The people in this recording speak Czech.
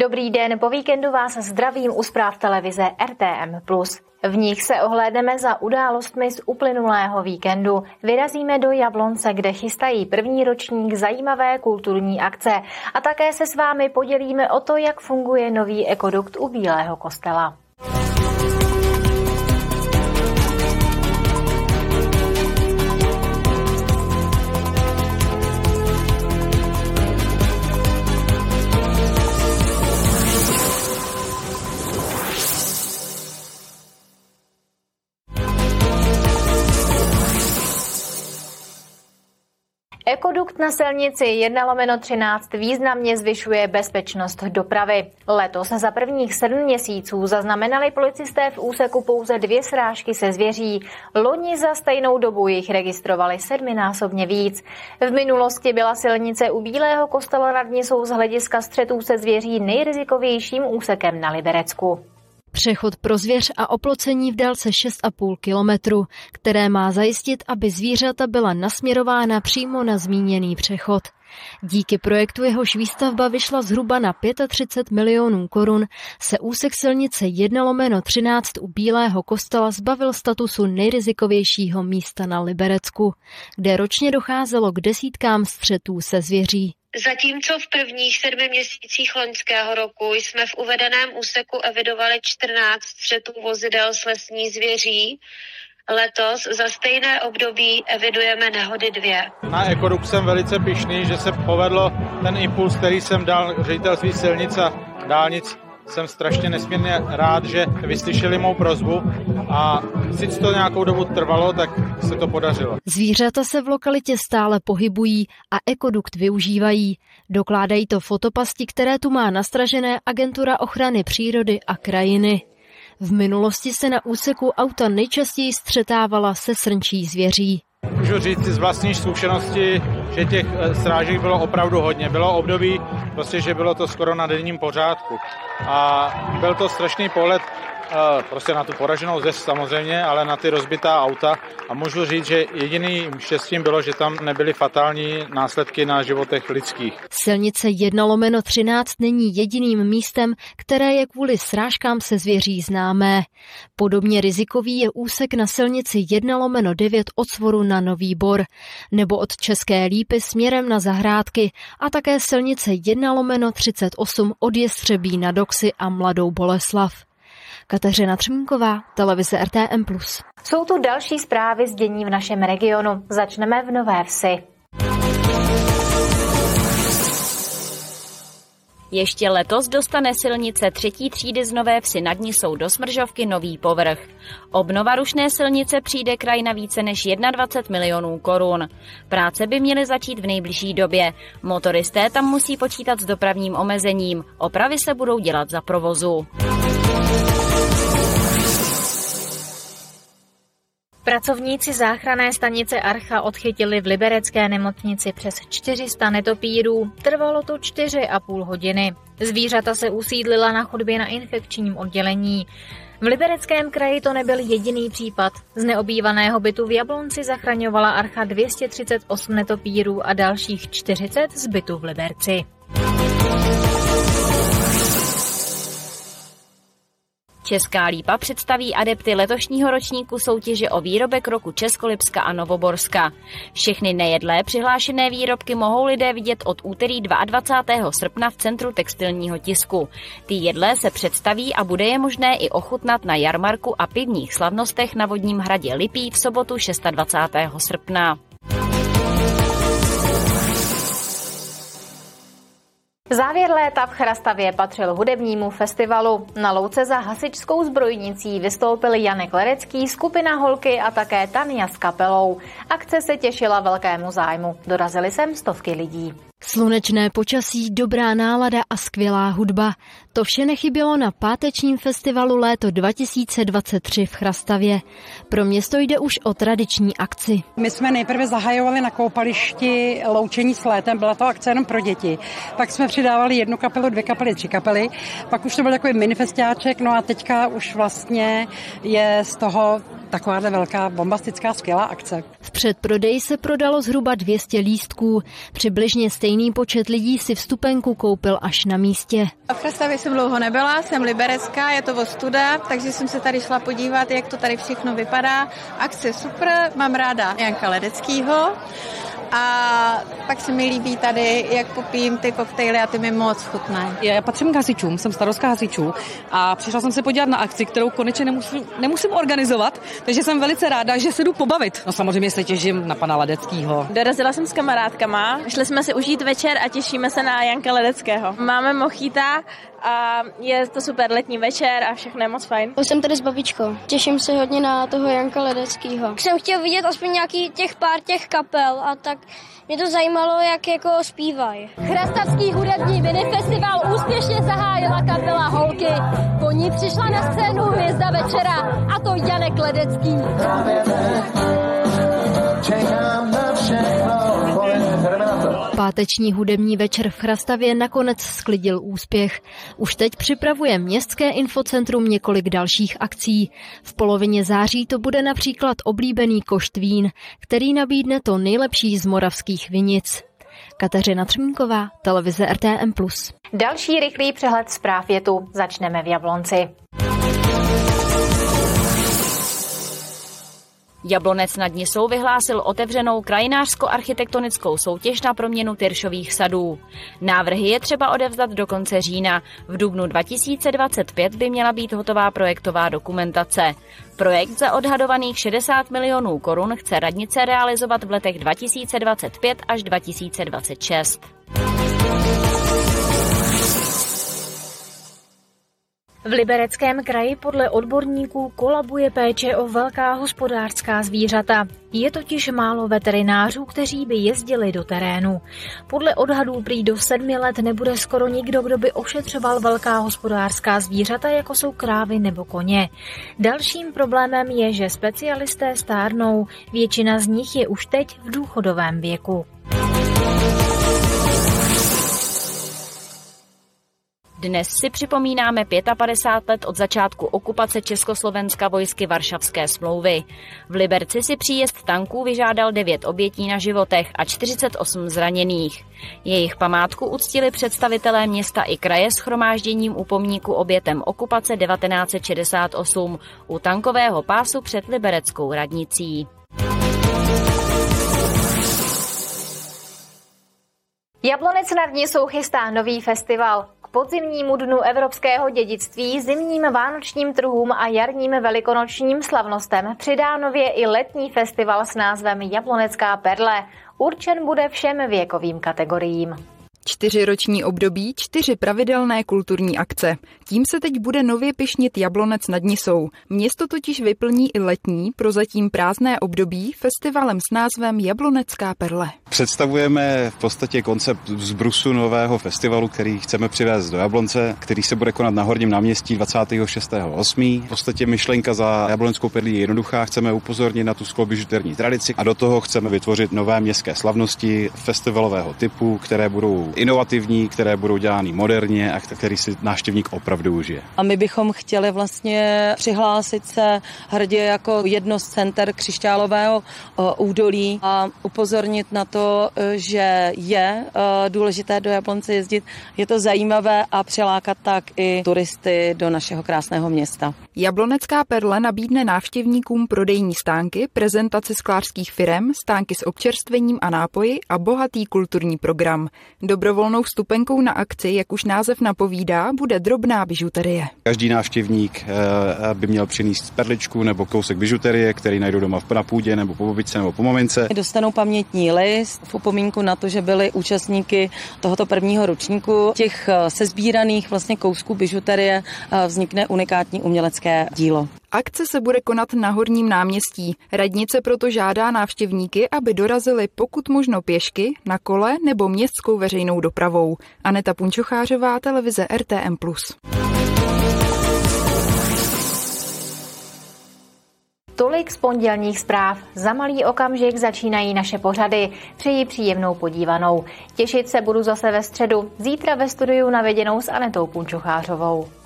Dobrý den, po víkendu vás zdravím u zpráv televize RTM+. V nich se ohlédneme za událostmi z uplynulého víkendu. Vyrazíme do Jablonce, kde chystají první ročník zajímavé kulturní akce a také se s vámi podělíme o to, jak funguje nový ekodukt u Bílého kostela. Ekodukt na silnici 1 lomeno 13 významně zvyšuje bezpečnost dopravy. Letos za prvních sedm měsíců zaznamenali policisté v úseku pouze dvě srážky se zvěří. Loni za stejnou dobu jich registrovali sedminásobně víc. V minulosti byla silnice u Bílého kostela nad Nisou z hlediska střetů se zvěří nejrizikovějším úsekem na Liberecku. Přechod pro zvěř a oplocení v délce 6,5 kilometru, které má zajistit, aby zvířata byla nasměrována přímo na zmíněný přechod. Díky projektu jehož výstavba vyšla zhruba na 35 milionů korun, se úsek silnice 1 lomeno 13 u Bílého kostela zbavil statusu nejrizikovějšího místa na Liberecku, kde ročně docházelo k desítkám střetů se zvěří. Zatímco v prvních sedmi měsících loňského roku jsme v uvedeném úseku evidovali 14 střetů vozidel s lesní zvěří, Letos za stejné období evidujeme nehody dvě. Na Ekoruk jsem velice pišný, že se povedlo ten impuls, který jsem dal ředitelství silnic a dálnic jsem strašně nesmírně rád, že vyslyšeli mou prozbu a sice to nějakou dobu trvalo, tak se to podařilo. Zvířata se v lokalitě stále pohybují a ekodukt využívají. Dokládají to fotopasti, které tu má nastražené Agentura ochrany přírody a krajiny. V minulosti se na úseku auta nejčastěji střetávala se srnčí zvěří. Můžu říct z vlastní zkušenosti, že těch eh, srážek bylo opravdu hodně. Bylo období, prostě, že bylo to skoro na denním pořádku. A byl to strašný pohled prostě na tu poraženou zeď samozřejmě, ale na ty rozbitá auta. A můžu říct, že jediným štěstím bylo, že tam nebyly fatální následky na životech lidských. Silnice 1 lomeno 13 není jediným místem, které je kvůli srážkám se zvěří známé. Podobně rizikový je úsek na silnici 1 lomeno 9 od Svoru na Nový Bor, nebo od České Lípy směrem na Zahrádky a také silnice 1 lomeno 38 od Jestřebí na Doxy a Mladou Boleslav. Kateřina Třmínková, televize RTM+. Jsou tu další zprávy z dění v našem regionu. Začneme v Nové Vsi. Ještě letos dostane silnice třetí třídy z Nové Vsi nad Nisou do Smržovky nový povrch. Obnova rušné silnice přijde kraj na více než 21 milionů korun. Práce by měly začít v nejbližší době. Motoristé tam musí počítat s dopravním omezením. Opravy se budou dělat za provozu. Pracovníci záchranné stanice Archa odchytili v liberecké nemocnici přes 400 netopírů. Trvalo to 4,5 hodiny. Zvířata se usídlila na chodbě na infekčním oddělení. V libereckém kraji to nebyl jediný případ. Z neobývaného bytu v Jablonci zachraňovala Archa 238 netopírů a dalších 40 z bytu v Liberci. Česká lípa představí adepty letošního ročníku soutěže o výrobek roku Českolipska a Novoborska. Všechny nejedlé přihlášené výrobky mohou lidé vidět od úterý 22. srpna v Centru textilního tisku. Ty jedlé se představí a bude je možné i ochutnat na jarmarku a pivních slavnostech na Vodním hradě Lipí v sobotu 26. srpna. Závěr léta v Chrastavě patřil hudebnímu festivalu. Na louce za hasičskou zbrojnicí vystoupil Janek Lerecký, skupina Holky a také Tania s kapelou. Akce se těšila velkému zájmu. Dorazili sem stovky lidí. Slunečné počasí, dobrá nálada a skvělá hudba. To vše nechybělo na pátečním festivalu léto 2023 v Chrastavě. Pro město jde už o tradiční akci. My jsme nejprve zahajovali na koupališti loučení s létem, byla to akce jenom pro děti. Pak jsme přidávali jednu kapelu, dvě kapely, tři kapely. Pak už to byl takový minifestiáček, no a teďka už vlastně je z toho takováhle velká bombastická skvělá akce. V předprodeji se prodalo zhruba 200 lístků. Přibližně stejně stejný počet lidí si vstupenku koupil až na místě. V Krastavě jsem dlouho nebyla, jsem liberecká, je to ostuda, takže jsem se tady šla podívat, jak to tady všechno vypadá. Akce super, mám ráda Janka Ledeckýho. A pak se mi líbí tady, jak popím ty koktejly a ty mi moc chutnají. Já patřím k hasičům, jsem starostka hasičů a přišla jsem se podívat na akci, kterou konečně nemusím, nemusím organizovat, takže jsem velice ráda, že se jdu pobavit. No samozřejmě se těším na pana Ledeckýho. Dorazila jsem s kamarádkama, šli jsme si užít večer a těšíme se na Janka Ledeckého. Máme mochita, a je to super letní večer a všechno je moc fajn. Jsem tady s babičkou. Těším se hodně na toho Janka Ledeckýho. Jsem chtěl vidět aspoň nějaký těch pár těch kapel a tak mě to zajímalo, jak jako zpívají. Chrastavský hudební minifestival úspěšně zahájila kapela Holky. Po ní přišla na scénu hvězda večera a to Janek Ledecký. Čekám na všechno. Páteční hudební večer v Chrastavě nakonec sklidil úspěch. Už teď připravuje Městské infocentrum několik dalších akcí. V polovině září to bude například oblíbený koštvín, který nabídne to nejlepší z moravských vinic. Kateřina Třmínková, televize RTM+. Další rychlý přehled zpráv je tu. Začneme v Jablonci. Jablonec nad Nisou vyhlásil otevřenou krajinářsko-architektonickou soutěž na proměnu Tyršových sadů. Návrhy je třeba odevzdat do konce října. V dubnu 2025 by měla být hotová projektová dokumentace. Projekt za odhadovaných 60 milionů korun chce radnice realizovat v letech 2025 až 2026. V Libereckém kraji podle odborníků kolabuje péče o velká hospodářská zvířata. Je totiž málo veterinářů, kteří by jezdili do terénu. Podle odhadů prý do sedmi let nebude skoro nikdo, kdo by ošetřoval velká hospodářská zvířata, jako jsou krávy nebo koně. Dalším problémem je, že specialisté stárnou. Většina z nich je už teď v důchodovém věku. Dnes si připomínáme 55 let od začátku okupace Československa vojsky Varšavské smlouvy. V Liberci si příjezd tanků vyžádal 9 obětí na životech a 48 zraněných. Jejich památku uctili představitelé města i kraje s chromážděním u pomníku obětem okupace 1968 u tankového pásu před Libereckou radnicí. Jablonec nad Nisou chystá nový festival podzimnímu dnu evropského dědictví, zimním vánočním trhům a jarním velikonočním slavnostem přidá nově i letní festival s názvem Jablonecká perle. Určen bude všem věkovým kategoriím. Čtyřiroční období, čtyři pravidelné kulturní akce. Tím se teď bude nově pišnit Jablonec nad Nisou. Město totiž vyplní i letní, prozatím prázdné období festivalem s názvem Jablonecká perle. Představujeme v podstatě koncept zbrusu nového festivalu, který chceme přivést do Jablonce, který se bude konat na Horním náměstí 26.8. V podstatě myšlenka za Jabloneckou perlí je jednoduchá, chceme upozornit na tu sklobižuterní tradici a do toho chceme vytvořit nové městské slavnosti festivalového typu, které budou inovativní, které budou dělány moderně a který si návštěvník opravdu užije. A my bychom chtěli vlastně přihlásit se hrdě jako jedno z center křišťálového údolí a upozornit na to, že je důležité do Jablonce jezdit. Je to zajímavé a přilákat tak i turisty do našeho krásného města. Jablonecká perle nabídne návštěvníkům prodejní stánky, prezentaci sklářských firem, stánky s občerstvením a nápoji a bohatý kulturní program. Dobro Dobrovolnou vstupenkou na akci, jak už název napovídá, bude drobná bižuterie. Každý návštěvník eh, by měl přinést perličku nebo kousek bižuterie, který najdou doma na půdě nebo po bobičce nebo po mamince. Dostanou pamětní list v upomínku na to, že byli účastníky tohoto prvního ročníku. Těch eh, sezbíraných vlastně kousků bižuterie eh, vznikne unikátní umělecké dílo. Akce se bude konat na Horním náměstí. Radnice proto žádá návštěvníky, aby dorazili pokud možno pěšky, na kole nebo městskou veřejnou dopravou. Aneta Punčochářová, televize RTM+. Tolik z pondělních zpráv. Za malý okamžik začínají naše pořady. Přeji příjemnou podívanou. Těšit se budu zase ve středu. Zítra ve studiu navěděnou s Anetou Punčochářovou.